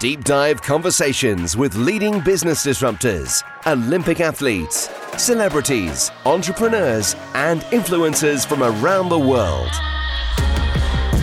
Deep dive conversations with leading business disruptors, Olympic athletes, celebrities, entrepreneurs, and influencers from around the world.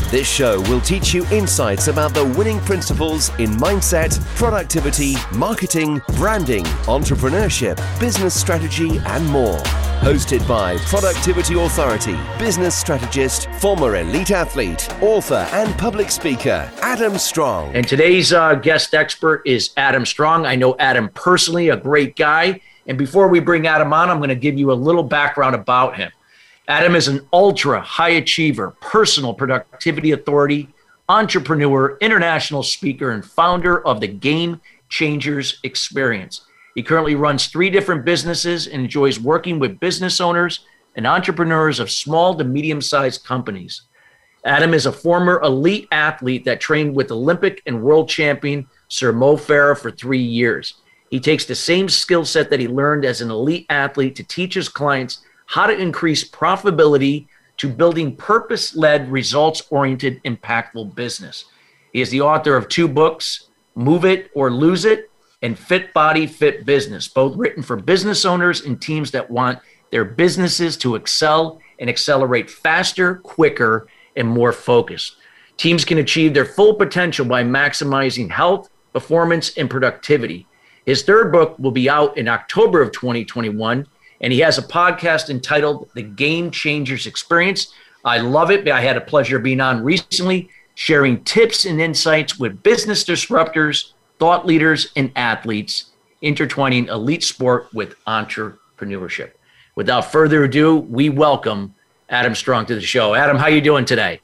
This show will teach you insights about the winning principles in mindset, productivity, marketing, branding, entrepreneurship, business strategy, and more. Hosted by Productivity Authority, business strategist, former elite athlete, author, and public speaker, Adam Strong. And today's uh, guest expert is Adam Strong. I know Adam personally, a great guy. And before we bring Adam on, I'm going to give you a little background about him. Adam is an ultra high achiever, personal productivity authority, entrepreneur, international speaker, and founder of the Game Changers Experience. He currently runs three different businesses and enjoys working with business owners and entrepreneurs of small to medium sized companies. Adam is a former elite athlete that trained with Olympic and world champion Sir Mo Farah for three years. He takes the same skill set that he learned as an elite athlete to teach his clients how to increase profitability to building purpose led, results oriented, impactful business. He is the author of two books, Move It or Lose It, and Fit Body, Fit Business, both written for business owners and teams that want their businesses to excel and accelerate faster, quicker, and more focused. Teams can achieve their full potential by maximizing health, performance, and productivity. His third book will be out in October of 2021 and he has a podcast entitled The Game Changers Experience. I love it. I had a pleasure being on recently, sharing tips and insights with business disruptors, thought leaders, and athletes, intertwining elite sport with entrepreneurship. Without further ado, we welcome Adam Strong to the show. Adam, how you doing today?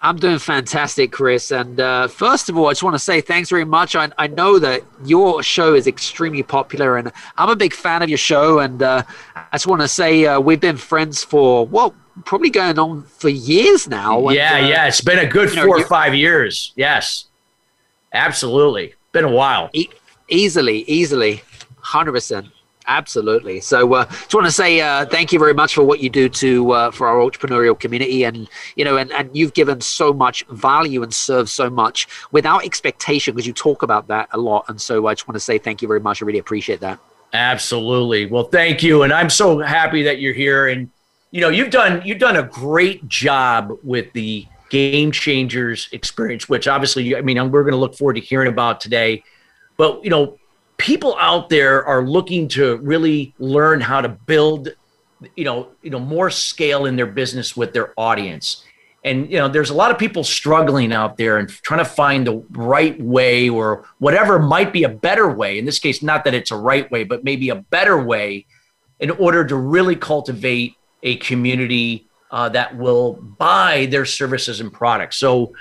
I'm doing fantastic, Chris. And uh, first of all, I just want to say thanks very much. I, I, know that your show is extremely popular, and I'm a big fan of your show. And uh, I just want to say uh, we've been friends for, well, probably going on for years now. Yeah, and, uh, yeah. It's been a good four know, or five years. Yes, absolutely. Been a while. E- easily, easily. 100%. Absolutely. So, uh, just want to say uh, thank you very much for what you do to uh, for our entrepreneurial community, and you know, and, and you've given so much value and served so much without expectation because you talk about that a lot. And so, I just want to say thank you very much. I really appreciate that. Absolutely. Well, thank you, and I'm so happy that you're here. And you know, you've done you've done a great job with the game changers experience, which obviously, I mean, we're going to look forward to hearing about today. But you know, people out there are looking to really learn how to build you know you know more scale in their business with their audience. And you know there's a lot of people struggling out there and trying to find the right way or whatever might be a better way. In this case not that it's a right way but maybe a better way in order to really cultivate a community uh, that will buy their services and products. So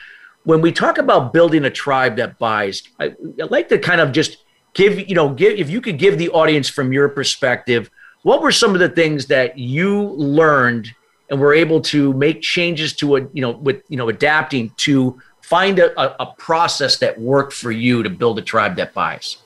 when we talk about building a tribe that buys I, i'd like to kind of just give you know give if you could give the audience from your perspective what were some of the things that you learned and were able to make changes to a you know with you know adapting to find a, a, process that worked for you to build a tribe that buys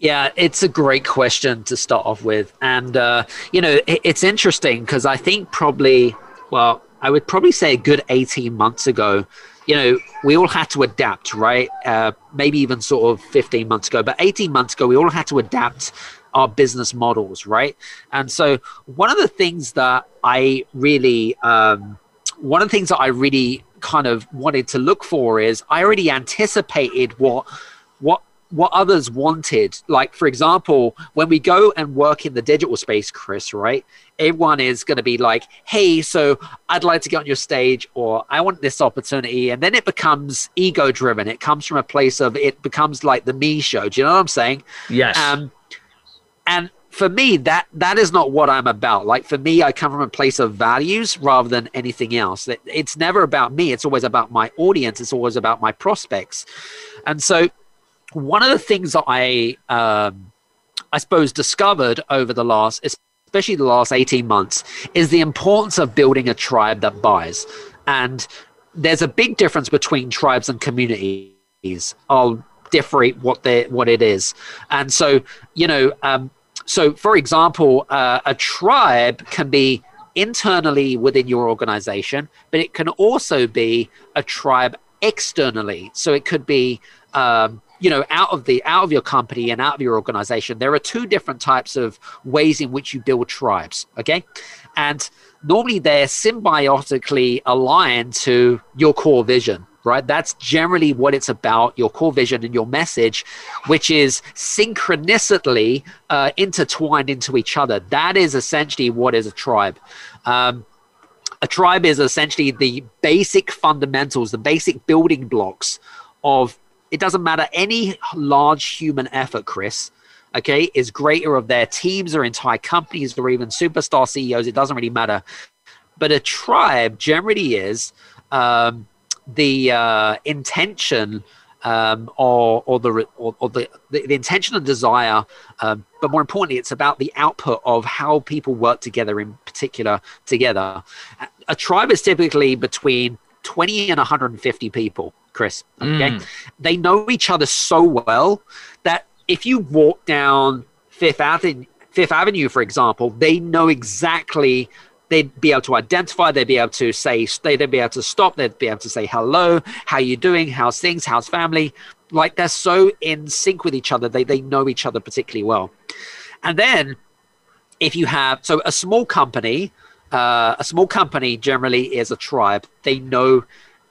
yeah, it's a great question to start off with. And, uh, you know, it, it's interesting because I think probably, well, I would probably say a good 18 months ago, you know, we all had to adapt, right? Uh, maybe even sort of 15 months ago, but 18 months ago, we all had to adapt our business models, right? And so, one of the things that I really um, one of the things that I really kind of wanted to look for is I already anticipated what what what others wanted. Like, for example, when we go and work in the digital space, Chris, right? Everyone is going to be like, hey, so I'd like to get on your stage, or I want this opportunity. And then it becomes ego driven. It comes from a place of it becomes like the me show. Do you know what I'm saying? Yes. Um, and for me, that that is not what I'm about. Like for me, I come from a place of values rather than anything else. It's never about me. It's always about my audience. It's always about my prospects. And so one of the things that I, um, I suppose, discovered over the last, especially the last 18 months, is the importance of building a tribe that buys. And there's a big difference between tribes and communities. I'll differentiate what they what it is. And so, you know, um, so for example, uh, a tribe can be internally within your organization, but it can also be a tribe externally. So it could be um, you know out of the out of your company and out of your organization there are two different types of ways in which you build tribes okay? And normally they're symbiotically aligned to your core vision right? That's generally what it's about your core vision and your message which is synchronicity uh, intertwined into each other. That is essentially what is a tribe. Um, a tribe is essentially the basic fundamentals the basic building blocks of it doesn't matter any large human effort, Chris, okay, is greater of their teams or entire companies or even superstar CEOs. It doesn't really matter. But a tribe generally is um, the uh, intention um, or, or, the, or, or the, the, the, intention and desire. Um, but more importantly, it's about the output of how people work together, in particular, together. A tribe is typically between 20 and 150 people. Chris. Okay. Mm. They know each other so well that if you walk down Fifth Avenue, Fifth Avenue, for example, they know exactly. They'd be able to identify. They'd be able to say. They'd be able to stop. They'd be able to say hello. How you doing? How's things? How's family? Like they're so in sync with each other. They they know each other particularly well. And then, if you have so a small company, uh, a small company generally is a tribe. They know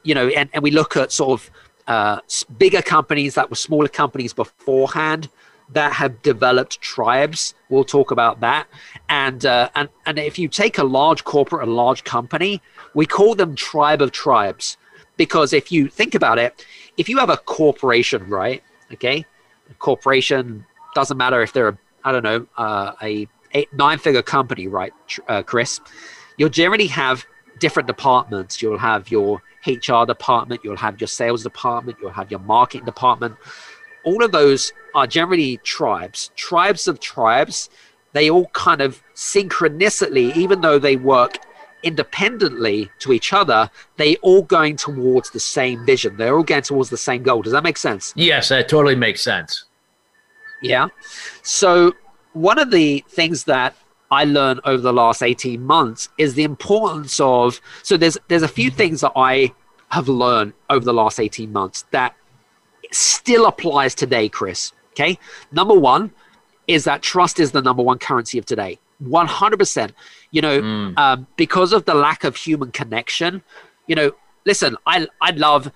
you know, and, and we look at sort of uh, bigger companies that were smaller companies beforehand that have developed tribes. We'll talk about that. And uh, and and if you take a large corporate, a large company, we call them tribe of tribes because if you think about it, if you have a corporation, right? Okay, a corporation doesn't matter if they're I don't know uh, a eight, nine-figure company, right, uh, Chris? You'll generally have different departments. You'll have your HR department, you'll have your sales department, you'll have your marketing department. All of those are generally tribes, tribes of tribes. They all kind of synchronicity, even though they work independently to each other, they all going towards the same vision. They're all going towards the same goal. Does that make sense? Yes, that totally makes sense. Yeah. So one of the things that I learned over the last 18 months is the importance of so there's there's a few things that I have learned over the last 18 months that still applies today, Chris. Okay. Number one is that trust is the number one currency of today. 100%. You know, mm. um, because of the lack of human connection, you know, listen, I, I love,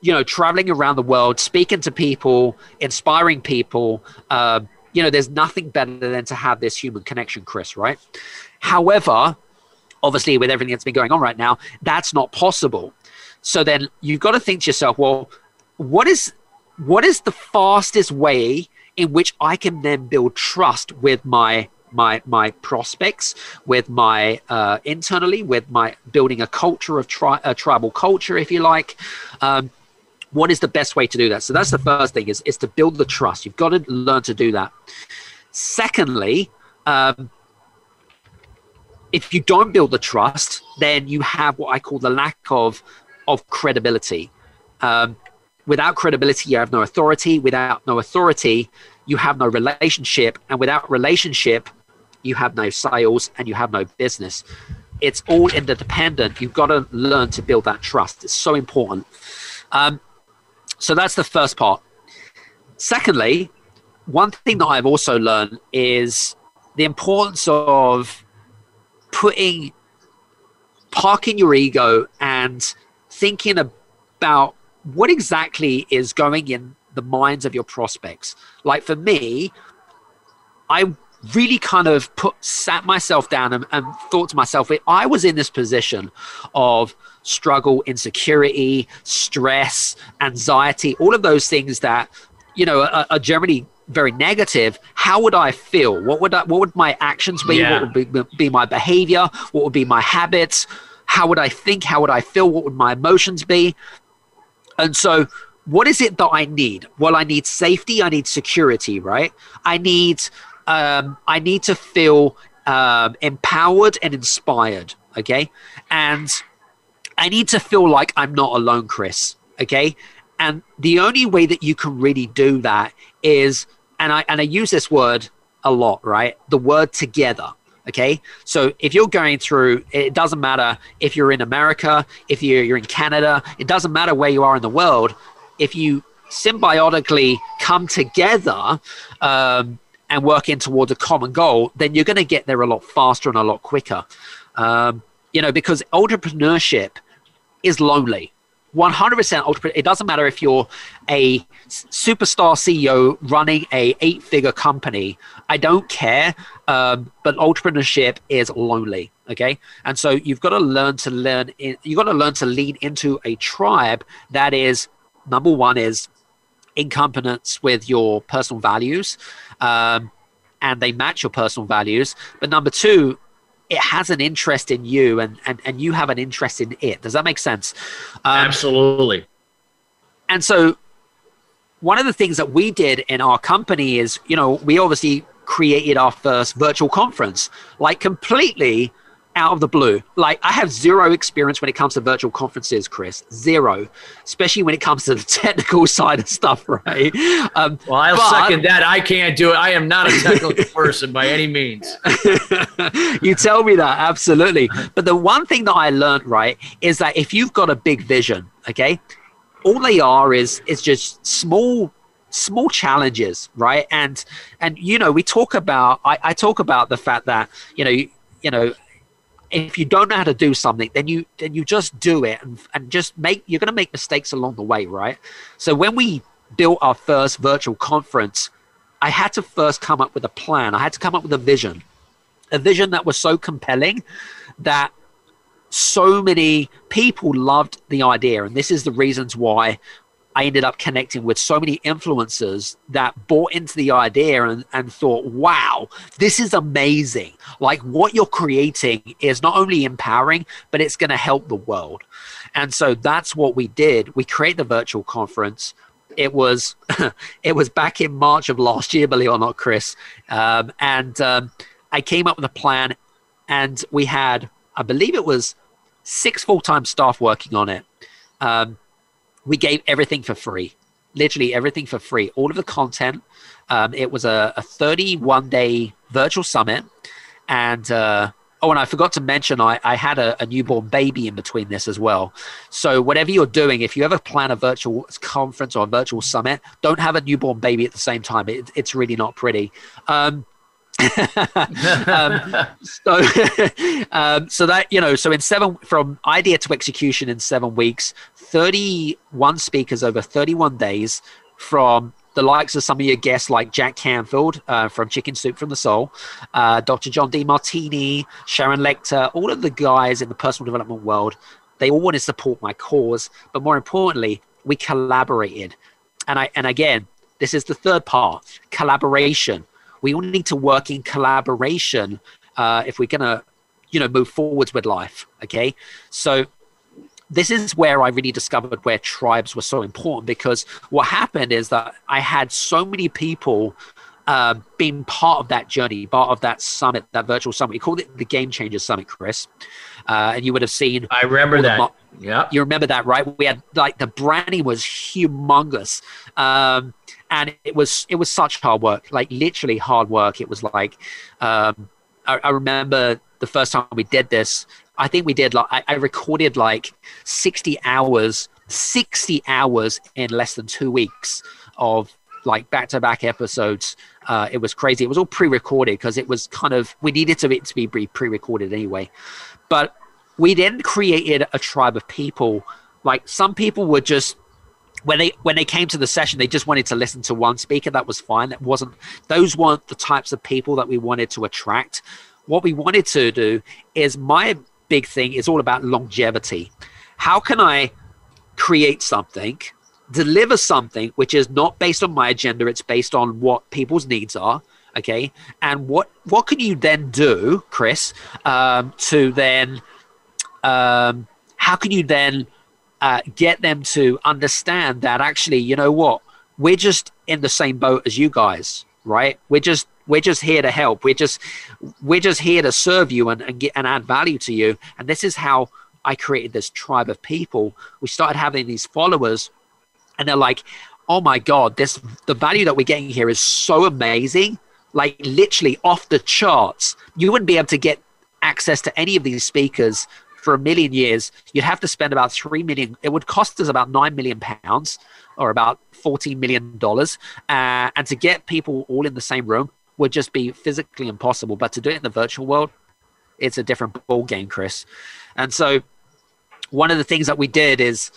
you know, traveling around the world, speaking to people, inspiring people, uh, you know, there's nothing better than to have this human connection, Chris, right? However, obviously, with everything that's been going on right now, that's not possible. So then you've got to think to yourself, well, what is what is the fastest way in which I can then build trust with my my my prospects, with my uh, internally, with my building a culture of tri- a tribal culture, if you like. Um, what is the best way to do that? So that's the first thing is, is to build the trust. You've got to learn to do that. Secondly um, if you don't build the trust then you have what i call the lack of of credibility. Um, without credibility you have no authority. Without no authority you have no relationship. And without relationship you have no sales and you have no business. It's all interdependent. You've got to learn to build that trust. It's so important. Um, so that's the first part. Secondly, one thing that I've also learned is the importance of putting parking your ego and thinking about what exactly is going in the minds of your prospects. Like for me, I really kind of put sat myself down and, and thought to myself, if I was in this position of struggle, insecurity, stress, anxiety, all of those things that you know are, are generally very negative, how would I feel? What would I, what would my actions be? Yeah. What would be, be my behavior? What would be my habits? How would I think? How would I feel? What would my emotions be? And so, what is it that I need? Well, I need safety. I need security. Right. I need um, I need to feel um, empowered and inspired. Okay, and I need to feel like I'm not alone, Chris. Okay, and the only way that you can really do that is, and I and I use this word a lot, right? The word together. Okay, so if you're going through, it doesn't matter if you're in America, if you're, you're in Canada, it doesn't matter where you are in the world. If you symbiotically come together um, and work in towards a common goal, then you're going to get there a lot faster and a lot quicker. Um, you know, because entrepreneurship is lonely. 100% entrepreneur. It doesn't matter if you're a superstar CEO running a eight figure company. I don't care. Um, but entrepreneurship is lonely. Okay. And so you've got to learn to learn, in, you've got to learn to lean into a tribe that is number one is in competence with your personal values. Um, and they match your personal values. But number two, it has an interest in you and, and, and you have an interest in it. Does that make sense? Um, Absolutely. And so one of the things that we did in our company is, you know, we obviously created our first virtual conference, like completely out of the blue. Like I have zero experience when it comes to virtual conferences, Chris. Zero, especially when it comes to the technical side of stuff, right? Um, well, I'll but, second that. I can't do it. I am not a technical person by any means. you tell me that absolutely. But the one thing that I learned, right, is that if you've got a big vision, okay, all they are is is just small small challenges right and and you know we talk about I, I talk about the fact that you know you, you know if you don't know how to do something then you then you just do it and, and just make you're going to make mistakes along the way right? So when we built our first virtual conference i had to first come up with a plan. I had to come up with a vision a vision that was so compelling that so many people loved the idea. And this is the reasons why I ended up connecting with so many influencers that bought into the idea and, and thought, wow, this is amazing. Like what you're creating is not only empowering, but it's going to help the world. And so that's what we did. We created the virtual conference. It was it was back in March of last year, believe it or not, Chris. Um, and um, I came up with a plan, and we had, I believe it was six full time staff working on it. Um, we gave everything for free. Literally everything for free. All of the content um, it was a, a 31 day virtual summit. And uh, oh and i forgot to mention i, I had a, a, newborn baby in between this as well. So whatever you're doing if you ever plan a virtual conference or a virtual summit don't have a newborn baby at the same time. It, it's really not pretty. Um, um, so, um, so that you know, so in seven from idea to execution in seven weeks, thirty-one speakers over thirty-one days from the likes of some of your guests like Jack Canfield uh, from Chicken Soup from the Soul, uh, Dr. John Demartini, Sharon Lechter, all of the guys in the personal development world. They all want to support my cause, but more importantly, we collaborated. And I and again, this is the third part: collaboration we all need to work in collaboration uh, if we're going to you know move forwards with life okay so this is where I really discovered where tribes were so important because what happened is that I had so many people uh, being part of that journey, part of that summit, that virtual summit. We called it the Game Changers Summit, Chris. Uh, and you would have seen. I remember that. Mo- yeah. You remember that, right? We had like the branding was humongous. Um, and it was it was such hard work, like literally hard work. It was like um, I, I, remember the first time we did this. I think we did like I, I recorded like sixty hours, sixty hours in less than two weeks of like back to back episodes. Uh, it was crazy. It was all pre recorded because it was kind of we needed to, it to be pre recorded anyway. But we then created a tribe of people. Like some people were just when they when they came to the session, they just wanted to listen to one speaker. That was fine. That wasn't those weren't the types of people that we wanted to attract. What we wanted to do is my big thing is all about longevity. How can I create something, deliver something which is not based on my agenda, it's based on what people's needs are. Okay. And what what can you then do, Chris, um, to then um, how can you then uh, get them to understand that actually, you know what, we're just in the same boat as you guys, right? We're just we're just here to help. We're just we're just here to serve you and and, get, and add value to you. And this is how I created this tribe of people. We started having these followers, and they're like, "Oh my god, this the value that we're getting here is so amazing." Like literally off the charts. You wouldn't be able to get access to any of these speakers for a million years, you'd have to spend about three million. It would cost us about nine million pounds, or about fourteen million dollars, uh, and to get people all in the same room would just be physically impossible. But to do it in the virtual world, it's a different ball game, Chris. And so, one of the things that we did is,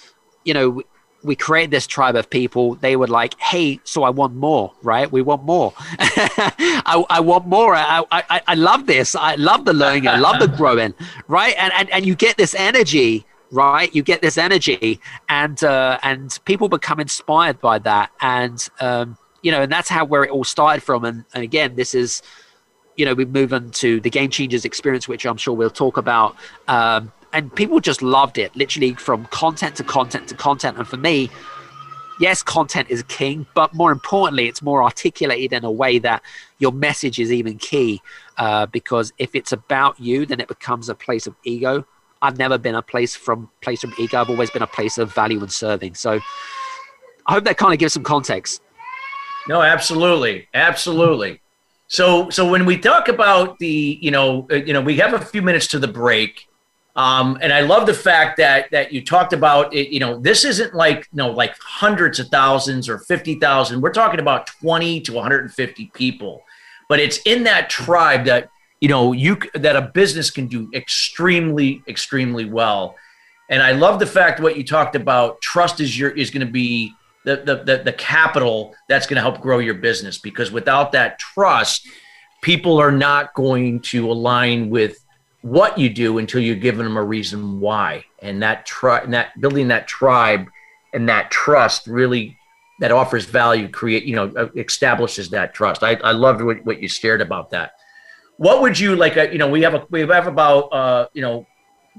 you know, we created this tribe of people. They were like, "Hey, so I want more, right? We want more. I, I, want more. I, I, I love this. I love the learning. I love the growing, right? And, and and you get this energy, right? You get this energy, and uh, and people become inspired by that, and um, you know, and that's how where it all started from. And, and again, this is, you know, we move into the game changers experience, which I'm sure we'll talk about. Um, and people just loved it literally from content to content to content. And for me yes content is king but more importantly it's more articulated in a way that your message is even key uh, because if it's about you then it becomes a place of ego. I've never been a place from place from ego. I've always been a place of value and serving. So i hope that kind of gives some context. No absolutely. Absolutely. So so when we talk about the you know uh, you know we have a few minutes to the break um, and I love the fact that that you talked about it. You know, this isn't like you know like hundreds of thousands or fifty thousand. We're talking about twenty to one hundred and fifty people, but it's in that tribe that you know you that a business can do extremely extremely well. And I love the fact what you talked about. Trust is your is going to be the, the the the capital that's going to help grow your business because without that trust, people are not going to align with what you do until you're giving them a reason why. And that tri- and that building that tribe and that trust really that offers value, create, you know, uh, establishes that trust. I, I loved what, what you shared about that. What would you like? Uh, you know, we have a we have about uh, you know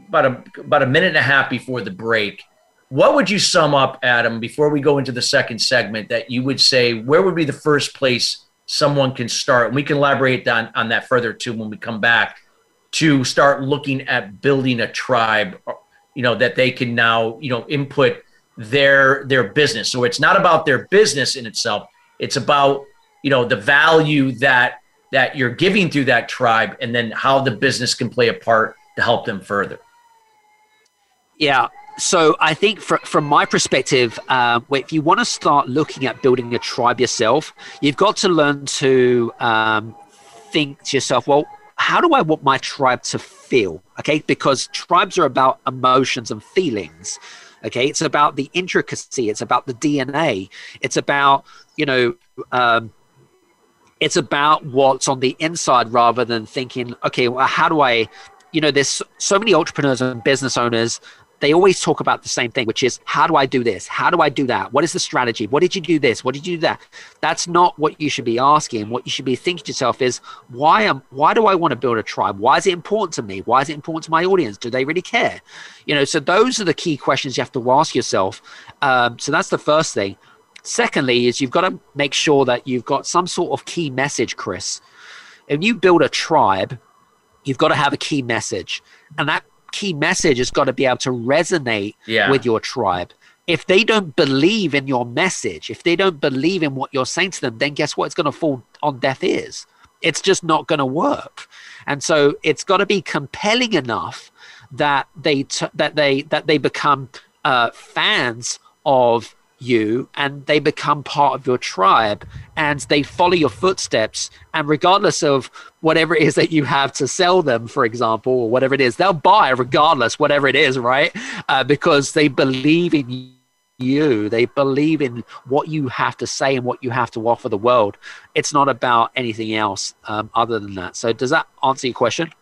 about a about a minute and a half before the break. What would you sum up, Adam, before we go into the second segment? That you would say where would be the first place someone can start? And we can elaborate on on that further too when we come back to start looking at building a tribe you know that they can now you know input their their business. So it's not about their business in itself. It's about you know the value that that you're giving through that tribe and then how the business can play a part to help them further. Yeah. So i think for, from my perspective um, if you want to start looking at building a tribe yourself you've got to learn to um, think to yourself well how do I want my tribe to feel? Okay, because tribes are about emotions and feelings. Okay, it's about the intricacy, it's about the DNA, it's about, you know, um, it's about what's on the inside rather than thinking, okay, well, how do I, you know, there's so many entrepreneurs and business owners they always talk about the same thing, which is how do I do this? How do I do that? What is the strategy? What did you do this? What did you do that? That's not what you should be asking. What you should be thinking to yourself is why am why do I want to build a tribe? Why is it important to me? Why is it important to my audience? Do they really care? You know, so those are the key questions you have to ask yourself. Um, so that's the first thing. Secondly, is you've got to make sure that you've got some sort of key message, Chris. If you build a tribe, you've got to have a key message. And that key message has got to be able to resonate yeah. with your tribe. If they don't believe in your message, if they don't believe in what you're saying to them, then guess what? It's going to fall on deaf ears. It's just not going to work. And so it's got to be compelling enough that they t- that they that they become uh, fans of you and they become part of your tribe and they follow your footsteps and regardless of whatever it is that you have to sell them for example or whatever it is they'll buy regardless whatever it is right? Uh, because they believe in you. They believe in what you have to say and what you have to offer the world. It's not about anything else um, other than that. So does that answer your question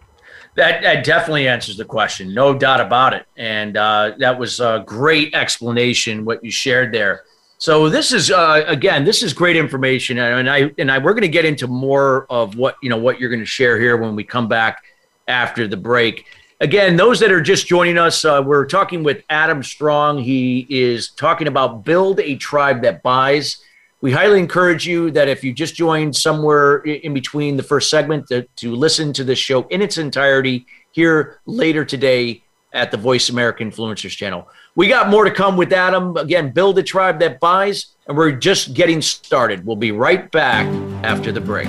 that, that definitely answers the question, no doubt about it. And uh, that was a great explanation what you shared there. So this is uh, again, this is great information, and I and I we're going to get into more of what you know what you're going to share here when we come back after the break. Again, those that are just joining us, uh, we're talking with Adam Strong. He is talking about build a tribe that buys we highly encourage you that if you just joined somewhere in between the first segment to, to listen to the show in its entirety here later today at the Voice America Influencers channel. We got more to come with Adam. Again, build a tribe that buys, and we're just getting started. We'll be right back after the break.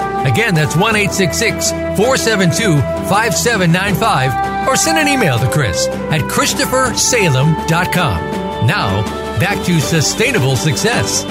Again, that's 1 866 472 5795. Or send an email to Chris at ChristopherSalem.com. Now, back to sustainable success.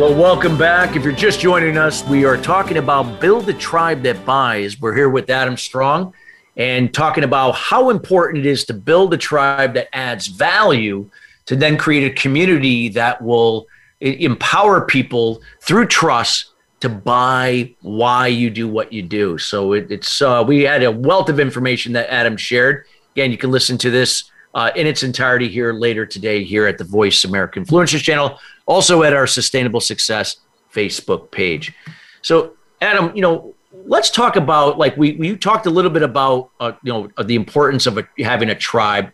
Well, welcome back. If you're just joining us, we are talking about Build a Tribe That Buys. We're here with Adam Strong and talking about how important it is to build a tribe that adds value to then create a community that will eh, empower people through trust to buy why you do what you do. So it, it's uh, we had a wealth of information that Adam shared. Again, you can listen to this uh, in its entirety here later today here at the Voice America Influencers channel, also at our Sustainable Success Facebook page. So, Adam, you know, let's talk about like we we talked a little bit about uh, you know the importance of a, having a tribe,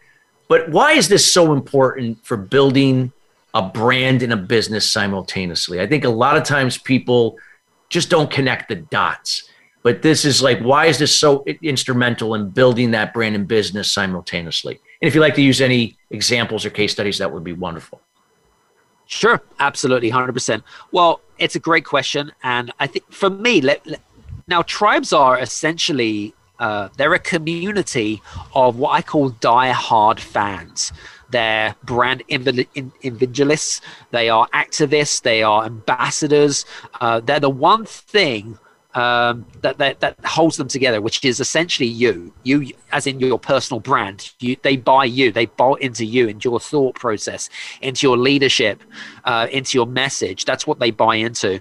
but why is this so important for building a brand and a business simultaneously? I think a lot of times people just don't connect the dots. But this is like, why is this so instrumental in building that brand and business simultaneously? And if you'd like to use any examples or case studies, that would be wonderful. Sure, absolutely, 100%. Well, it's a great question. And I think for me, let, let, now tribes are essentially, uh, they're a community of what I call die-hard fans. They're brand individualists. They are activists. They are ambassadors. Uh, they're the one thing um, that, that that holds them together, which is essentially you, you as in your personal brand. You, they buy you, they bought into you, into your thought process, into your leadership, uh, into your message. That's what they buy into.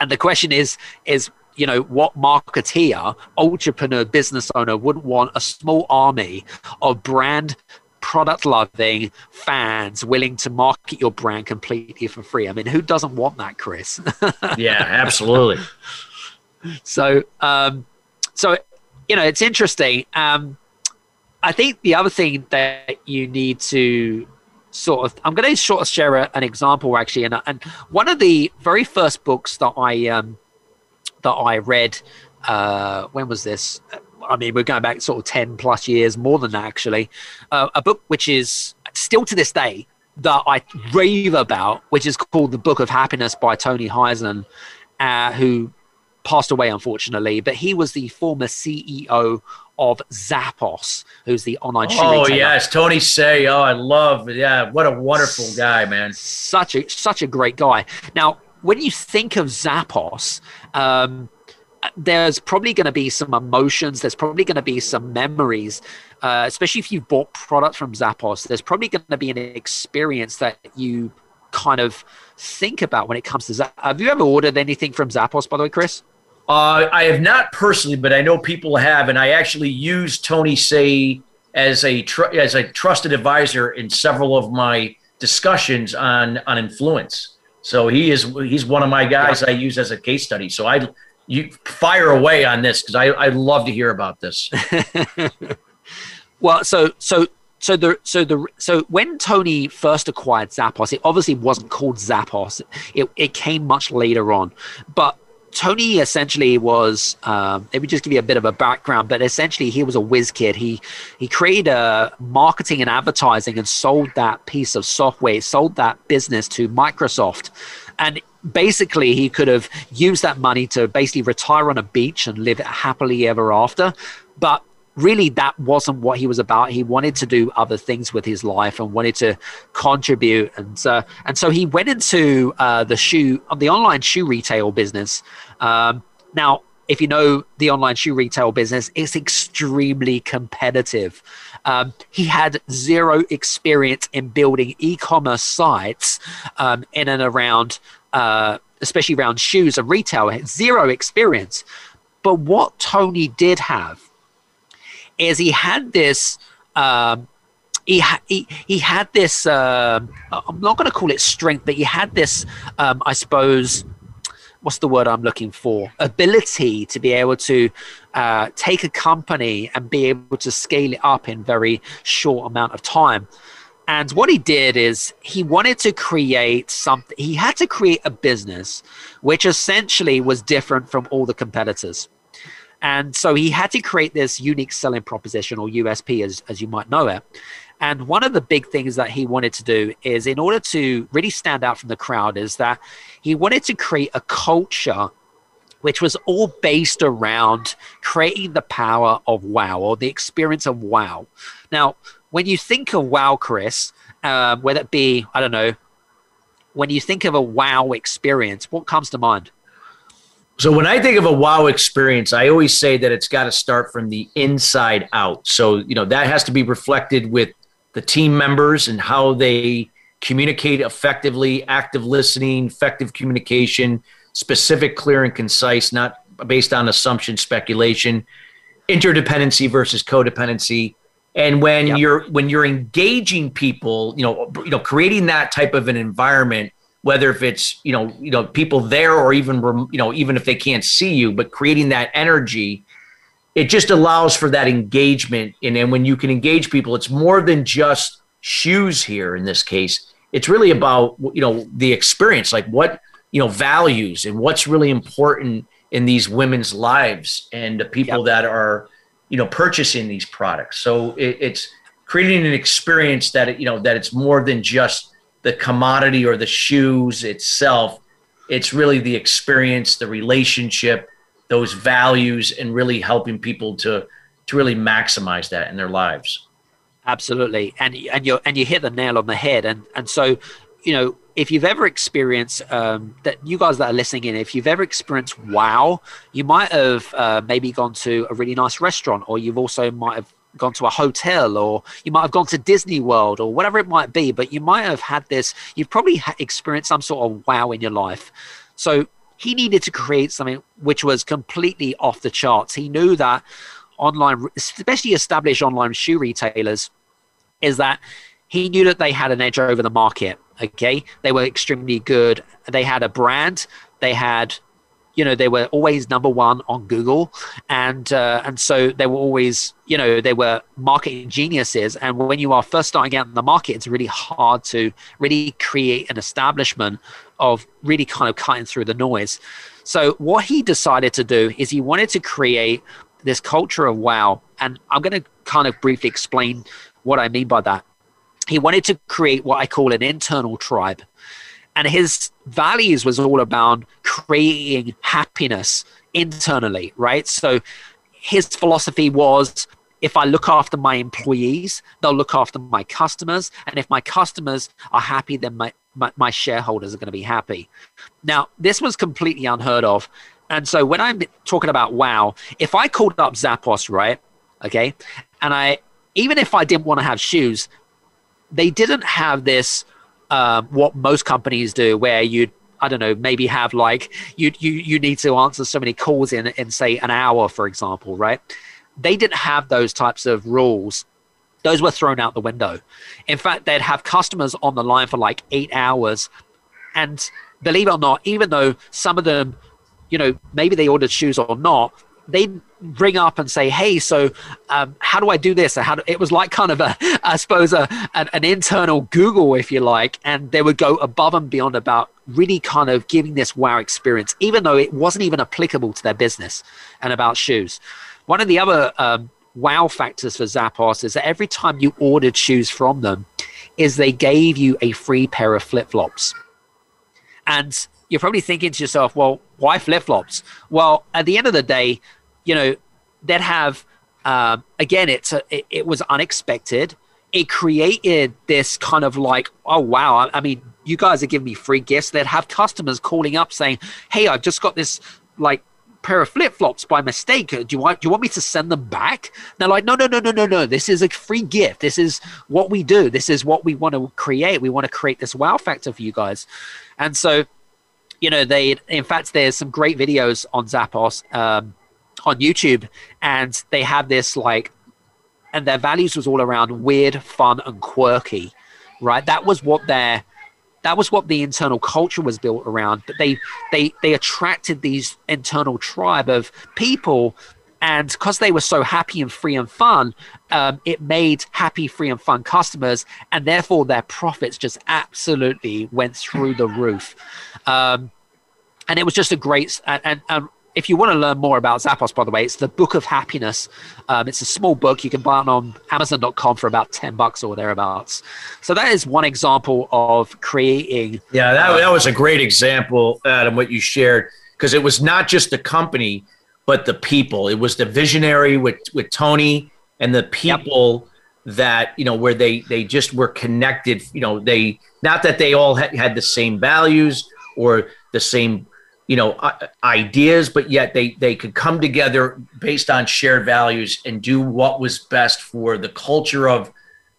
And the question is, is you know what marketeer, entrepreneur, business owner wouldn't want a small army of brand product loving fans willing to market your brand completely for free. I mean, who doesn't want that, Chris? yeah, absolutely so um, so you know it's interesting um, i think the other thing that you need to sort of i'm going to sort of share a, an example actually and, and one of the very first books that i um, that i read uh, when was this i mean we're going back sort of 10 plus years more than that actually uh, a book which is still to this day that I rave about, which is called The Book of Happiness by Tony Hsieh, uh, who passed away unfortunately, but he was the former CEO of Zappos, who's the online shoe Oh yes, Tony Hsieh. Oh, I love. Yeah, what a wonderful guy, man. Such a such a great guy. Now, when you think of Zappos, um, there's probably going to be some emotions. There's probably going to be some memories, uh, especially if you've bought products from Zappos. There's probably going to be an experience that you kind of think about when it comes to Zappos. Have you ever ordered anything from Zappos, by the way, Chris? Uh, I have not personally, but I know people have, and I actually use Tony Hsieh as a tr- as a trusted advisor in several of my discussions on on influence. So he is he's one of my guys I use as a case study. So I you fire away on this because I I love to hear about this. Well, so so so the so the so when Tony first acquired Zappos, it obviously wasn't called Zappos. It it came much later on, but Tony essentially was. Um, let me just give you a bit of a background. But essentially, he was a whiz kid. He he created uh, marketing and advertising and sold that piece of software, sold that business to Microsoft, and basically he could have used that money to basically retire on a beach and live happily ever after. But really that wasn't what he was about. He wanted to do other things with his life and wanted to contribute. And uh, and so he went into uh, the shoe the online shoe retail business. Um, now if you know the online shoe retail business it's extremely competitive. Um, he had zero experience in building e-commerce sites um, in and around uh, especially around shoes and retail zero experience. But what tony did have is he had this um, he, he he had this uh, I'm not going to call it strength but he had this um, I suppose what's the word I'm looking for? Ability to be able to uh, take a company and be able to scale it up in very short amount of time and what he did is he wanted to create something he had to create a business which essentially was different from all the competitors and so he had to create this unique selling proposition or USP, as, as you might know it. And one of the big things that he wanted to do is, in order to really stand out from the crowd, is that he wanted to create a culture which was all based around creating the power of wow or the experience of wow. Now, when you think of wow, Chris, um, whether it be, I don't know, when you think of a wow experience, what comes to mind? So when I think of a wow experience, I always say that it's got to start from the inside out. So, you know, that has to be reflected with the team members and how they communicate effectively, active listening, effective communication, specific, clear and concise, not based on assumption, speculation, interdependency versus codependency. And when Yep. you're when you're engaging people, you know, you know, creating that type of an environment whether if it's you know you know people there or even you know even if they can't see you but creating that energy it just allows for that engagement. And then when you can engage people it's more than just shoes here in this case. It's really about you know the experience like what you know values and what's really important in these women's lives and the people that are you know purchasing these products. So it, it's creating an experience that it, you know that it's more than just the commodity or the shoes itself. It's really the experience the relationship those values and really helping people to to really maximize that in their lives. Absolutely, and and you and you hit the nail on the head, and and so you know if you've ever experienced um, that you guys that are listening in, if you've ever experienced wow, you might have uh, maybe gone to a really nice restaurant, or you've also might have gone to a hotel, or you might have gone to Disney World, or whatever it might be. But you might have had this. You've probably experienced some sort of wow in your life. So he needed to create something which was completely off the charts. He knew that online, especially established online shoe retailers, is that he knew that they had an edge over the market. Okay, they were extremely good. They had a brand. They had, you know, they were always number one on Google, and uh, and so they were always, you know, they were marketing geniuses. And when you are first starting out in the market, it's really hard to really create an establishment of really kind of cutting through the noise. So what he decided to do is he wanted to create this culture of wow, and I'm going to kind of briefly explain what I mean by that he wanted to create what I call an internal tribe. And his values was all about creating happiness internally, right? So his philosophy was if I look after my employees, they'll look after my customers. And if my customers are happy, then my, my, my shareholders are going to be happy. Now, this was completely unheard of. And so when I'm talking about wow, if I called up Zappos, right? Okay. And I, even if I didn't want to have shoes, they didn't have this, um, what most companies do, where you'd I don't know, maybe have like you you you need to answer so many calls in in say an hour, for example, right? They didn't have those types of rules. Those were thrown out the window. In fact, they'd have customers on the line for like eight hours, and believe it or not, even though some of them, you know, maybe they ordered shoes or not, they bring up and say, "Hey, so um, how do I do this?" how do, it was like kind of a, I suppose, a, an, an, internal Google, if you like, and they would go above and beyond about really kind of giving this wow experience, even though it wasn't even applicable to their business and about shoes. One of the other um, wow factors for Zappos is that every time you ordered shoes from them, is they gave you a free pair of flip flops, and you're probably thinking to yourself, well, why flip flops? Well, at the end of the day, you know, that have um, again, it's a, it, it, was unexpected. It created this kind of like, oh wow! I, I mean, you guys are giving me free gifts. That have customers calling up saying, "Hey, I've just got this like pair of flip flops by mistake. Do you want do you want me to send them back?" They're like, "No, no, no, no, no, no. This is a free gift. This is what we do. This is what we want to create. We want to create this wow factor for you guys." And so, you know, they in fact, there's some great videos on Zappos. Um, on YouTube, and they have this like, and their values was all around weird, fun, and quirky, right? That was what their that was what the internal culture was built around. But they they they attracted these internal tribe of people and because they were so happy and free and fun, um, it made happy, free and fun customers, and therefore their profits just absolutely went through the roof. Um, and it was just a great and, and, and if you want to learn more about Zappos, by the way, it's the Book of Happiness. Um, it's a small book. You can buy it on Amazon.com for about 10 bucks or thereabouts. So that is one example of creating. Yeah, that, uh, that was a great example, Adam, what you shared, because it was not just the company, but the people. It was the visionary with, with Tony and the people yep. that, you know, where they, they just were connected. You know, they, not that they all had, had the same values or the same you know ideas but yet they they could come together based on shared values and do what was best for the culture of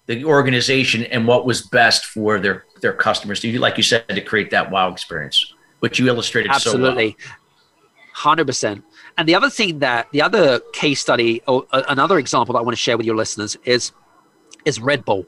the organization and what was best for their their customers. Like you said to create that wow experience which you illustrated absolutely so well. 100% and the other thing that the other case study or uh, another example that i want to share with your listeners is is red bull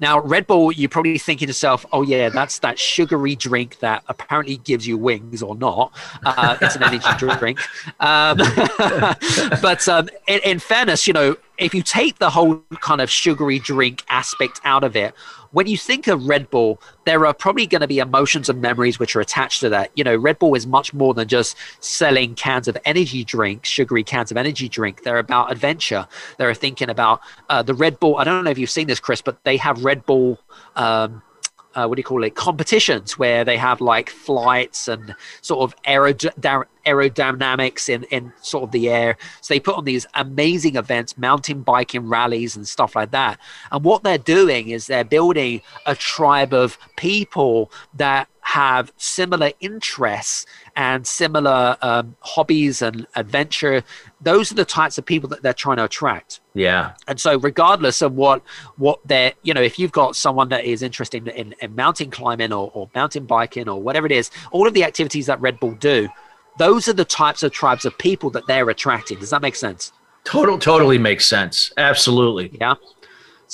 now, Red Bull, you're probably thinking to yourself, oh, yeah, that's that sugary drink that apparently gives you wings or not. Uh, it's an energy drink. Um, but um, in, in fairness, you know, if you take the whole kind of sugary drink aspect out of it, when you think of Red Bull, there are probably going to be emotions and memories which are attached to that. You know, Red Bull is much more than just selling cans of energy drink, sugary cans of energy drink. They're about adventure. They're thinking about uh, the Red Bull. I don't know if you've seen this, Chris, but they have Red Bull. Um, uh, what do you call it competitions where they have like flights and sort of aerod- aerodynamics in, in sort of the air. So they put on these amazing events mountain biking rallies and stuff like that. And what they're doing is they're building a tribe of people that have similar interests and similar um, hobbies and adventure. Those are the types of people that they're trying to attract. Yeah. And so, regardless of what what they're, you know, if you've got someone that is interested in, in, in mountain climbing or, or mountain biking or whatever it is, all of the activities that Red Bull do, those are the types of tribes of people that they're attracting. Does that make sense? Total, totally makes sense. Absolutely. Yeah.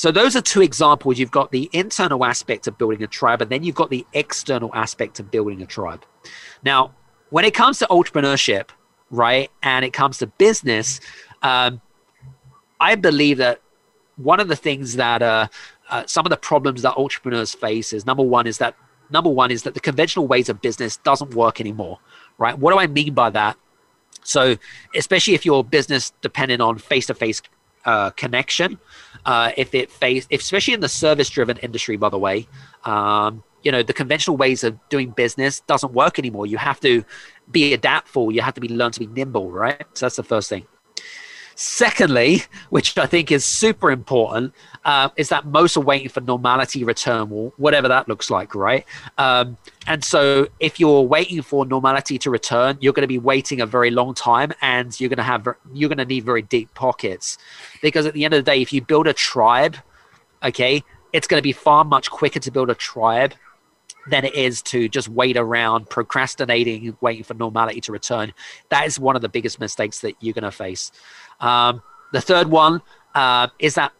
So those are two examples. You've got the internal aspect of building a tribe, and then you've got the external aspect of building a tribe. Now, when it comes to entrepreneurship, right, and it comes to business, um, I believe that one of the things that uh, uh, some of the problems that entrepreneurs face is number one is that number one is that the conventional ways of business doesn't work anymore, right? What do I mean by that? So, especially if your business dependent on face-to-face uh, connection. Uh, if it face, especially in the service-driven industry, by the way, um, you know the conventional ways of doing business doesn't work anymore. You have to be adaptable. You have to be learn to be nimble, right? So that's the first thing. Secondly, which I think is super important, uh, is that most are waiting for normality return, whatever that looks like, right? Um, and so, if you're waiting for normality to return, you're going to be waiting a very long time, and you're going to have you're going to need very deep pockets, because at the end of the day, if you build a tribe, okay, it's going to be far much quicker to build a tribe than it is to just wait around procrastinating waiting for normality to return. That is one of the biggest mistakes that you're going to face um, the third one uh, is that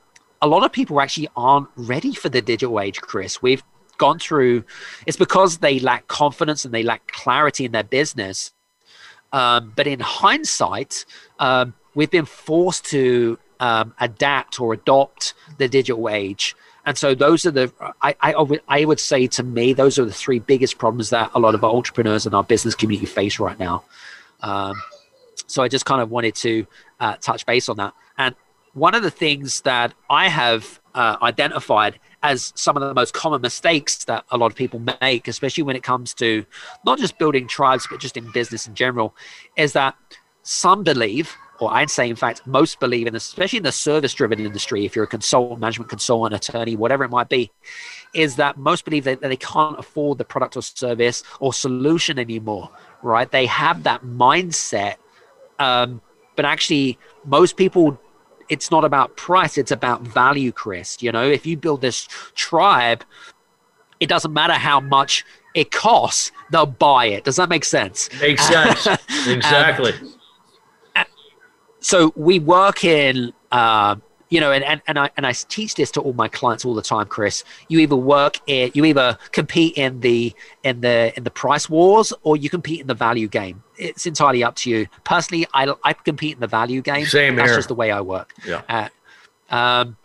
a lot of people actually aren't ready for the digital age, Chris. We've gone through, it's because they lack confidence and they lack clarity in their business. Um, but in hindsight, um, we've been forced to um, adapt or adopt the digital age. And so those are the, I, I, I would say to me, those are the three biggest problems that a lot of our entrepreneurs and our business community face right now. Um, so I just kind of wanted to uh, touch base on that. And one of the things that I have uh, identified as some of the most common mistakes that a lot of people make, especially when it comes to not just building tribes, but just in business in general, is that some believe, or I'd say, in fact, most believe, especially in the service driven industry, if you're a consultant, management consultant, attorney, whatever it might be, is that most believe that, that they can't afford the product or service or solution anymore, right? They have that mindset um, but actually, most people, it's not about price, it's about value, Chris. You know, if you build this tribe, it doesn't matter how much it costs, they'll buy it. Does that make sense? Makes sense. exactly. Um, so we work in uh, you know, and, and, and I and I teach this to all my clients all the time, Chris. You either work in, you either compete in the in the in the price wars, or you compete in the value game. It's entirely up to you. Personally, I I compete in the value game. Same That's here. just the way I work. Yeah. Uh, um,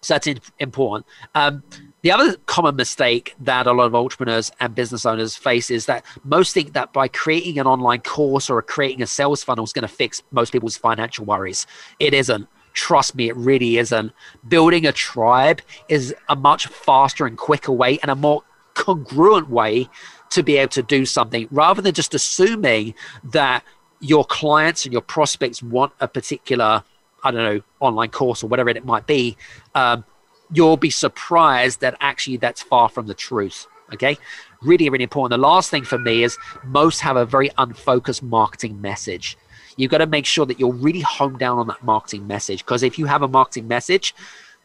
so that's in, important. Um, the other common mistake that a lot of entrepreneurs and business owners face is that most think that by creating an online course or creating a sales funnel is going to fix most people's financial worries. It isn't. Trust me, it really isn't. Building a tribe is a much faster and quicker way and a more congruent way to be able to do something rather than just assuming that your clients and your prospects want a particular, I don't know, online course or whatever it might be. Um, you'll be surprised that actually that's far from the truth. Okay. Really, really important. The last thing for me is most have a very unfocused marketing message. You've got to make sure that you're really honed down on that marketing message. Because if you have a marketing message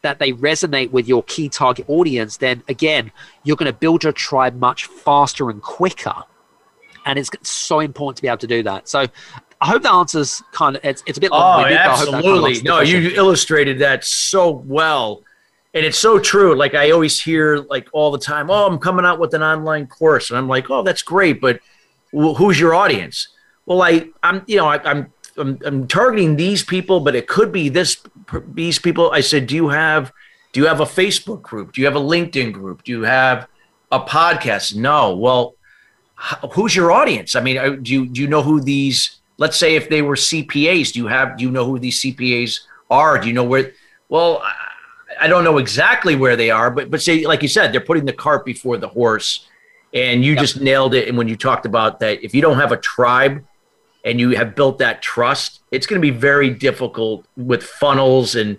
that they resonate with your key target audience, then again, you're going to build your tribe much faster and quicker. And it's so important to be able to do that. So I hope that answers kind of, it's, it's a bit long. Oh, absolutely. Kind of no, you illustrated that so well. And it's so true. Like I always hear like all the time, oh, I'm coming out with an online course. And I'm like, oh, that's great. But who's your audience? Well, I, I'm, you know, I, I'm, I'm, I'm targeting these people, but it could be this, these people. I said, do you have, do you have a Facebook group? Do you have a LinkedIn group? Do you have a podcast? No. Well, who's your audience? I mean, uh, do you, do you know who these, let's say if they were CPAs, do you have, do you know who these CPAs are? Do you know where, well, I don't know exactly where they are, but, but say, like you said, they're putting the cart before the horse and you yep. just nailed it. And when you talked about that, if you don't have a tribe, and you have built that trust, it's going to be very difficult with funnels and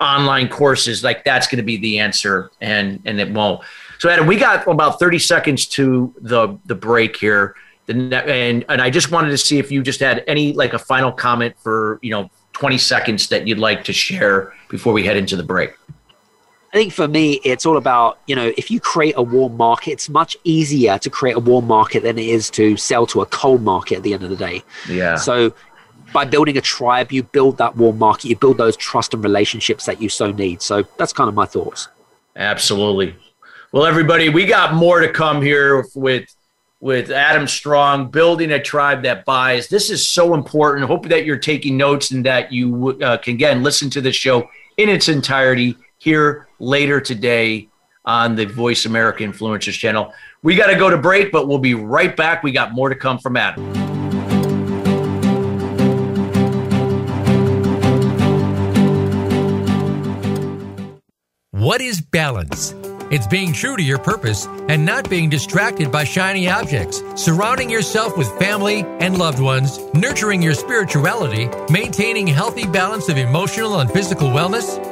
online courses. Like that's going to be the answer, and and it won't. So Adam, we got about thirty seconds to the the break here, and and I just wanted to see if you just had any like a final comment for you know twenty seconds that you'd like to share before we head into the break. I think for me, it's all about, you know, if you create a warm market, it's much easier to create a warm market than it is to sell to a cold market at the end of the day. Yeah. So by building a tribe, you build that warm market, you build those trust and relationships that you so need. So that's kind of my thoughts. Absolutely. Well, everybody, we got more to come here with with Adam Strong, building a tribe that buys. This is so important. Hope that you're taking notes and that you uh, can again listen to the show in its entirety here later today on the Voice America Influencers channel. We got to go to break, but we'll be right back. We got more to come from Adam. What is balance? It's being true to your purpose and not being distracted by shiny objects, surrounding yourself with family and loved ones, nurturing your spirituality, maintaining healthy balance of emotional and physical wellness,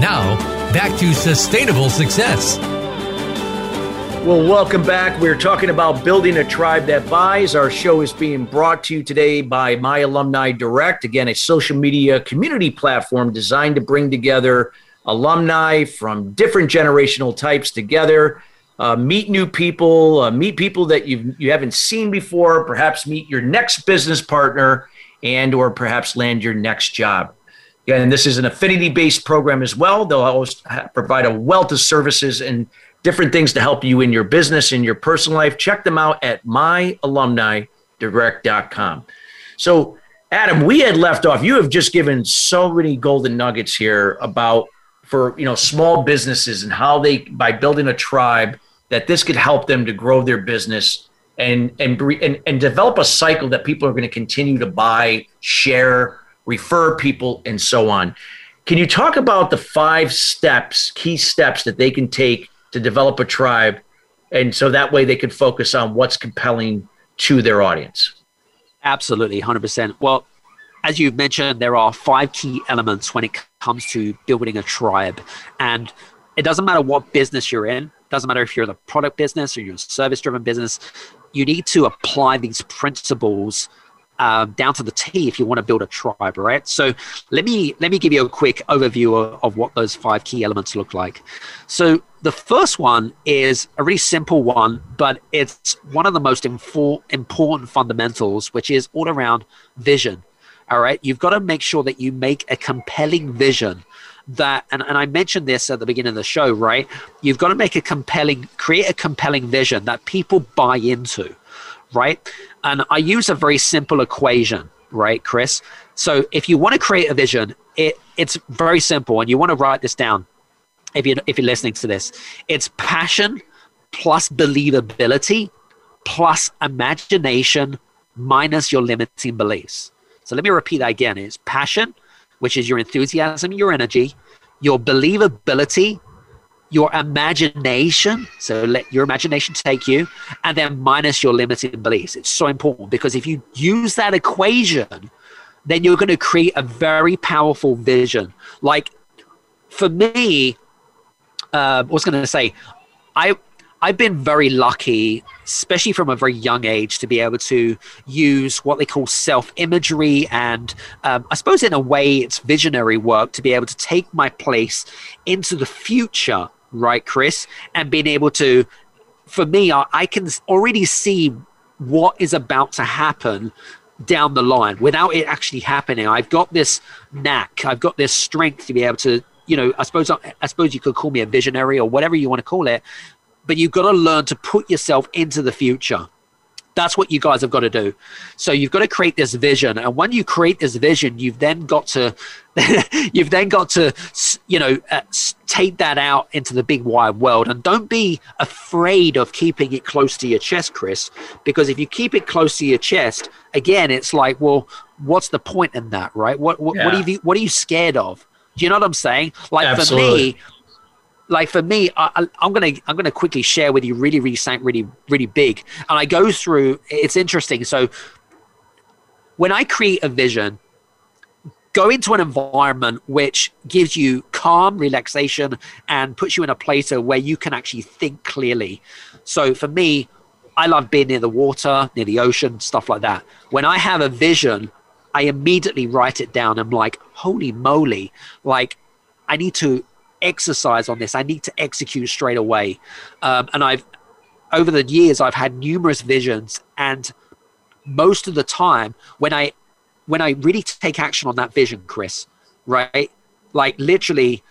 Now, back to Sustainable Success. Well, welcome back. We're talking about building a tribe that buys. Our show is being brought to you today by My Alumni Direct. Again, a social media community platform designed to bring together alumni from different generational types together. Uh, meet new people, uh, meet people that you you haven't seen before, perhaps meet your next business partner, and or perhaps land your next job. And this is an affinity-based program as well. They'll always provide a wealth of services and different things to help you in your business, in your personal life. Check them out at myalumnidirect.com. So, Adam, we had left off. You have just given so many golden nuggets here about for you know small businesses and how they by building a tribe that this could help them to grow their business and and and, and develop a cycle that people are going to continue to buy, share, refer people, and so on. Can you talk about the five steps, key steps that they can take to develop a tribe and so that way they can focus on what's compelling to their audience? Absolutely 100% well as you've mentioned there are five key elements when it comes to building a tribe. And it doesn't matter what business you're in doesn't matter if you're in the product business or you're a service driven business you need to apply these principles um, down to the T if you want to build a tribe, right? So let me let me give you a quick overview of, of what those five key elements look like. So the first one is a really simple one, but it's one of the most infor- important fundamentals, which is all around vision. All right, you've got to make sure that you make a compelling vision that and, and i mentioned this at the beginning of the show right you've got to make a compelling create a compelling vision that people buy into right and I use a very simple equation, right, Chris? So if you want to create a vision, it, it's very simple, and you want to write this down if you're, if you're listening to this. It's passion plus believability plus imagination minus your limiting beliefs. So let me repeat that again. It's passion, which is your enthusiasm, your energy, your believability, your imagination. So let your imagination take you, and then minus your limiting beliefs. It's so important because if you use that equation, then you're going to create a very powerful vision. Like for me, uh, I was going to say, I I've been very lucky, especially from a very young age, to be able to use what they call self imagery and um, I suppose, in a way, it's visionary work to be able to take my place into the future right, Chris? And being able to, for me, I, I can already see what is about to happen down the line without it actually happening. I've got this knack, I've got this strength to be able to, you know, I suppose I suppose you could call me a visionary or whatever you want to call it, but you've got to learn to put yourself into the future. That's what you guys have got to do. So you've got to create this vision, and when you create this vision, you've then got to, you've then got to, you know, uh, take that out into the big wide world, and don't be afraid of keeping it close to your chest, Chris, because if you keep it close to your chest, again, it's like, well, what's the point in that, right? What what, yeah. what are you what are you scared of? Do you know what I'm saying? Like Absolutely. for me, like for me, I, am gonna I'm gonna quickly share with you really really something really really big, and I go through. It's interesting. So when I create a vision, go into an environment which gives you calm, relaxation, and puts you in a place where you can actually think clearly. So for me, I love being near the water, near the ocean, stuff like that. When I have a vision, I immediately write it down. I'm like, holy moly, like I need to exercise on this. I need to execute straight away. Um, and I've, over the years, I've had numerous visions, and most of the time, when I, when I really take action on that vision, Chris, right, like literally,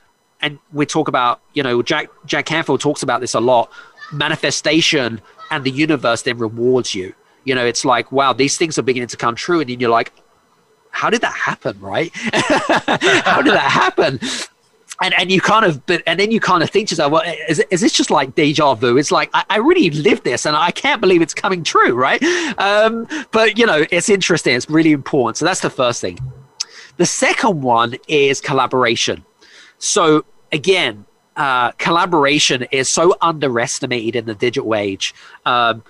and we talk about, you know, Jack Jack Canfield talks about this a lot. Manifestation and the universe then rewards you. You know, it's like, wow, these things are beginning to come true, and then you're like, how did that happen, right? how did that happen? And and you kind of but and then you kind of think to yourself well is, is this just like deja vu? It's like I, I, really lived this and i can't believe it's coming true right? Um, but you know it's interesting. It's really important. So that's the first thing. The second one is collaboration. So again uh, collaboration is so underestimated in the digital age. Um,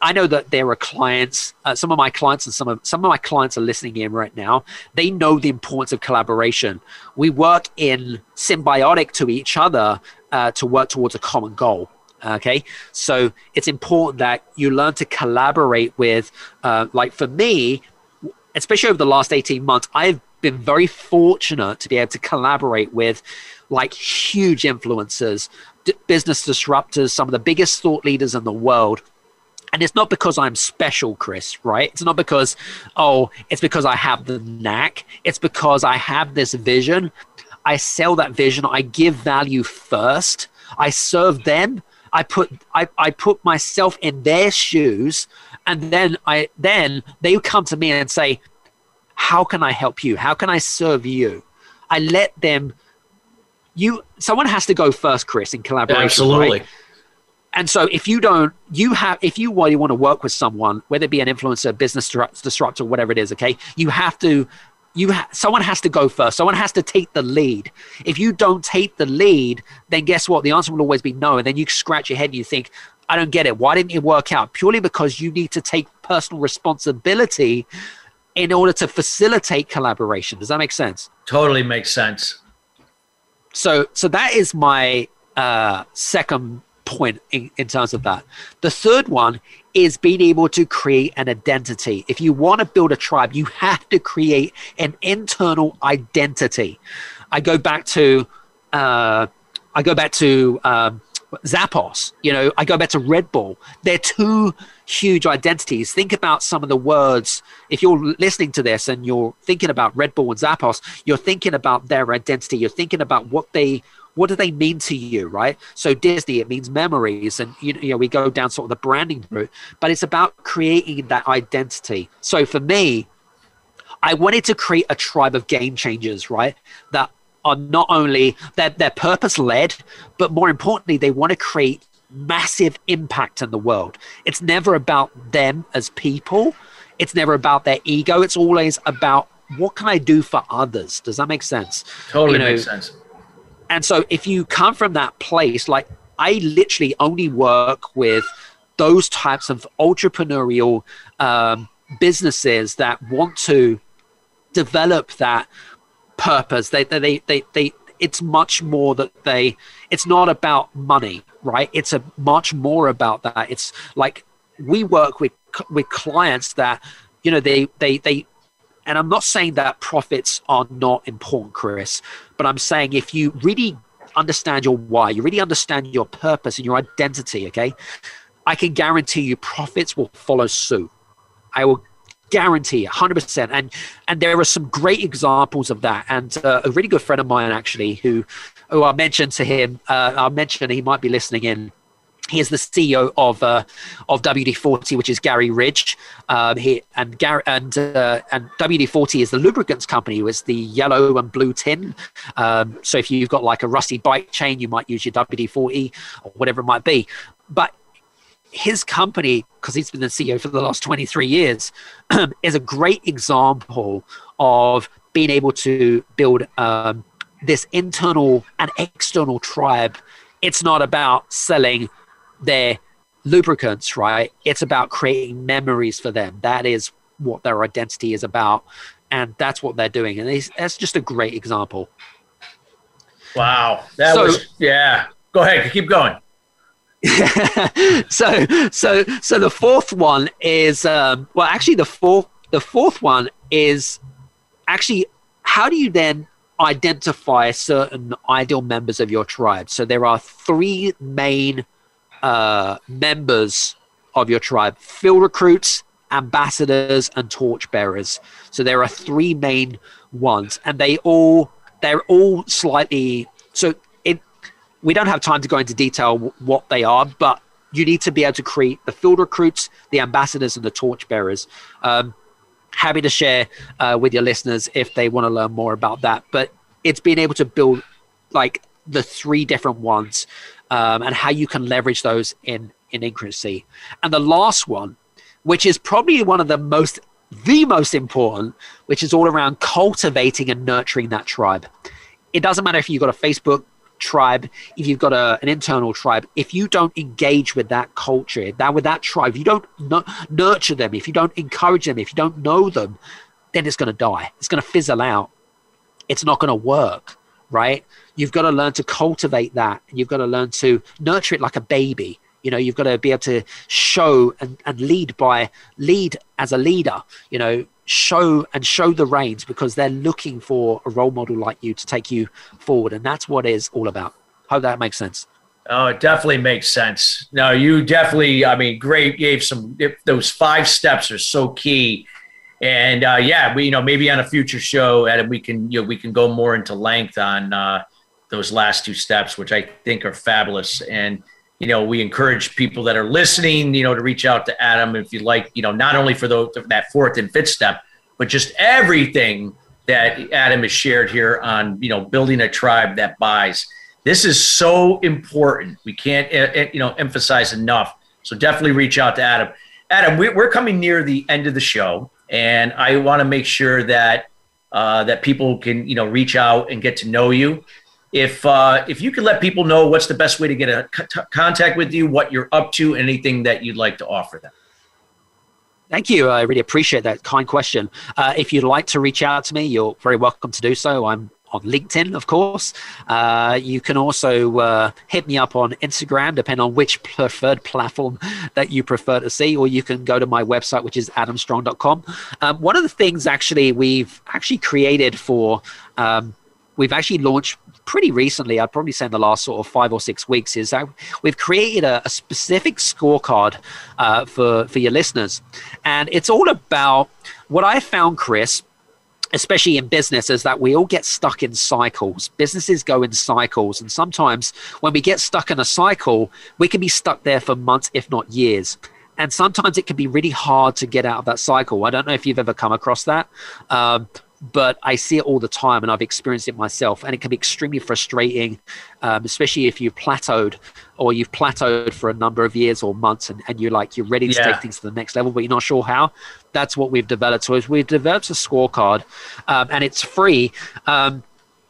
I know that there are clients, uh, some of my clients and some of some of my clients are listening in right now. They know the importance of collaboration. We work in symbiotic to each other uh, to work towards a common goal. Okay, so it's important that you learn to collaborate with. Uh, like for me, especially over the last eighteen months, I've been very fortunate to be able to collaborate with like huge influencers, d- business disruptors, some of the biggest thought leaders in the world and it's not because I'm special, Chris, right? It's not because, oh, it's because I have the knack. It's because I have this vision. I sell that vision. I give value first. I serve them. I put I, I put myself in their shoes and then I then they come to me and say, How can I help you? How can I serve you? I let them you someone has to go first, Chris, in collaboration. Absolutely. Right? And so if you don't you have if you you want to work with someone whether it be an influencer business disruptor whatever it is okay you have to you ha- someone has to go first. Someone has to take the lead. If you don't take the lead then guess what? The answer will always be no. And then you scratch your head and you think i don't get it. Why didn't it work out? Purely because you need to take personal responsibility in order to facilitate collaboration. Does that make sense? Totally makes sense. So so that is my uh second point in, in terms of that. The third one is being able to create an identity. If you want to build a tribe, you have to create an internal identity. I go back to uh, I go back to um, Zappos. You know, I go back to Red Bull. They're two huge identities. Think about some of the words. If you're listening to this and you're thinking about Red Bull and Zappos, you're thinking about their identity. You're thinking about what they what do they mean to you, right? So Disney, it means memories, and you, you know we go down sort of the branding route, but it's about creating that identity. So for me, I wanted to create a tribe of game changers, right? That are not only they're, they're purpose led, but more importantly, they want to create massive impact in the world. It's never about them as people. It's never about their ego. It's always about what can I do for others. Does that make sense? Totally you know, makes sense. And so if you come from that place, like I literally only work with those types of entrepreneurial um, businesses that want to develop that purpose. They, they, they, they, it's much more that they, it's not about money, right? It's a much more about that. It's like we work with, with clients that, you know, they, they, they, and I'm not saying that profits are not important, Chris, but I'm saying if you really understand your why, you really understand your purpose and your identity, okay, I can guarantee you profits will follow suit. I will guarantee 100% and and there are some great examples of that and uh, a really good friend of mine actually who who i mentioned to him uh, i mentioned he might be listening in he is the CEO of uh, of WD-40, which is Gary Ridge. Um, he and Gary and uh, and WD-40 is the lubricants company. It's the yellow and blue tin. Um, so if you've got like a rusty bike chain, you might use your WD-40 or whatever it might be. But his company, because he's been the CEO for the last 23 years, is a great example of being able to build um, this internal and external tribe. It's not about selling their lubricants, right? It's about creating memories for them. That is what their identity is about. And that's what they're doing. And that's just a great example. Wow. That so, was, yeah. Go ahead. Keep going. so, so, so the fourth one is, um, well, actually, the fourth, the fourth one is actually how do you then identify certain ideal members of your tribe? So there are three main uh, members of your tribe field recruits, ambassadors, and torchbearers. So there are three main ones, and they all they're all slightly so. It we don't have time to go into detail what they are, but you need to be able to create the field recruits, the ambassadors, and the torchbearers. Um, happy to share uh, with your listeners if they want to learn more about that. But it's being able to build like the three different ones um, and how you can leverage those in in Increcy. And the last one, which is probably one of the most the most important, which is all around cultivating and nurturing that tribe. It doesn't matter if you've got a Facebook tribe, if you've got a, an internal tribe, if you don't engage with that culture, that with that tribe, if you don't nurture them, if you don't encourage them, if you don't know them, then it's going to die. It's going to fizzle out. It's not going to work right? You've got to learn to cultivate that. You've got to learn to nurture it like a baby. You know, you've got to be able to show and, and lead by lead as a leader, you know, show and show the reins because they're looking for a role model like you to take you forward. And that's what it's all about. Hope that makes sense. Oh, it definitely makes sense. No, you definitely, I mean, great. Gave some, those five steps are so key and uh, yeah, we you know maybe on a future show, Adam, we can you know we can go more into length on uh, those last two steps, which I think are fabulous. And you know, we encourage people that are listening, you know, to reach out to Adam if you like, you know, not only for the, that fourth and fifth step, but just everything that Adam has shared here on you know building a tribe that buys. This is so important. We can't uh, you know emphasize enough. So definitely reach out to Adam. Adam, we're coming near the end of the show and I want to make sure that uh, that people can you know reach out and get to know you. If uh, if you could let people know what's the best way to get a contact with you, what you're up to, anything that you'd like to offer them. Thank you. I really appreciate that kind question. Uh, if you'd like to reach out to me, you're very welcome to do so. I'm on LinkedIn, of course. Uh, you can also uh, hit me up on Instagram, depending on which preferred platform that you prefer to see, or you can go to my website, which is adamstrong.com. Um, one of the things actually we've actually created for, um, we've actually launched pretty recently, I'd probably say in the last sort of five or six weeks, is that we've created a, a specific scorecard uh, for, for your listeners. And it's all about what I found, Chris, especially in business, is that we all get stuck in cycles. Businesses go in cycles. And sometimes when we get stuck in a cycle, we can be stuck there for months, if not years. And sometimes it can be really hard to get out of that cycle. I don't know if you've ever come across that. Um, but I see it all the time and I've experienced it myself. And it can be extremely frustrating, um, especially if you've plateaued or you've plateaued for a number of years or months and, and you're like, you're ready to yeah. take things to the next level, but you're not sure how. That's what we've developed. So we've developed a scorecard um, and it's free. Um,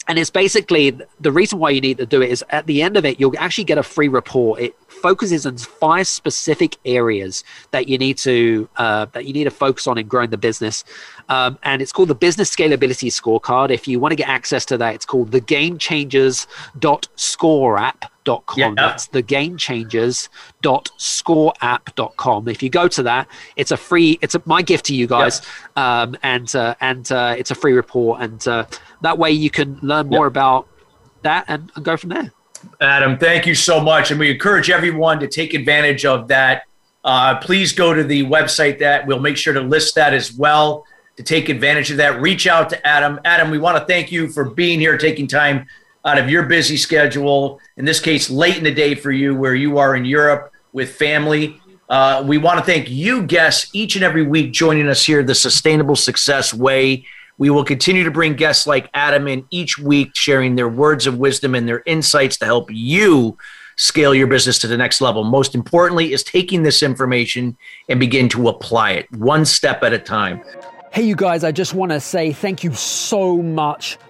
and it's basically the reason why you need to do it is at the end of it, you'll actually get a free report. It focuses on five specific areas that you need to uh, that you need to focus on in growing the business. Um, and it's called the Business Scalability Scorecard. If you want to get access to that, it's called the Game Changers scoreapp.com. Yeah. That's the Game Changers scoreapp.com. If you go to that, it's a free. It's a, my gift to you guys, yeah. um, and uh, and uh, it's a free report, and uh, that way you can learn more about that and, and go from there. Adam, thank you so much, and we encourage everyone to take advantage of that. Uh, please go to the website that we'll make sure to list that as well to take advantage of that. Reach out to Adam. Adam, we want to thank you for being here, taking time out of your busy schedule, in this case, late in the day for you, where you are in Europe with family. Uh, we want to thank you guests each and every week joining us here, the Sustainable Success Way. We will continue to bring guests like Adam in each week, sharing their words of wisdom and their insights to help you scale your business to the next level. Most importantly, is taking this information and begin to apply it one step at a time. Hey, you guys, I just want to say thank you so much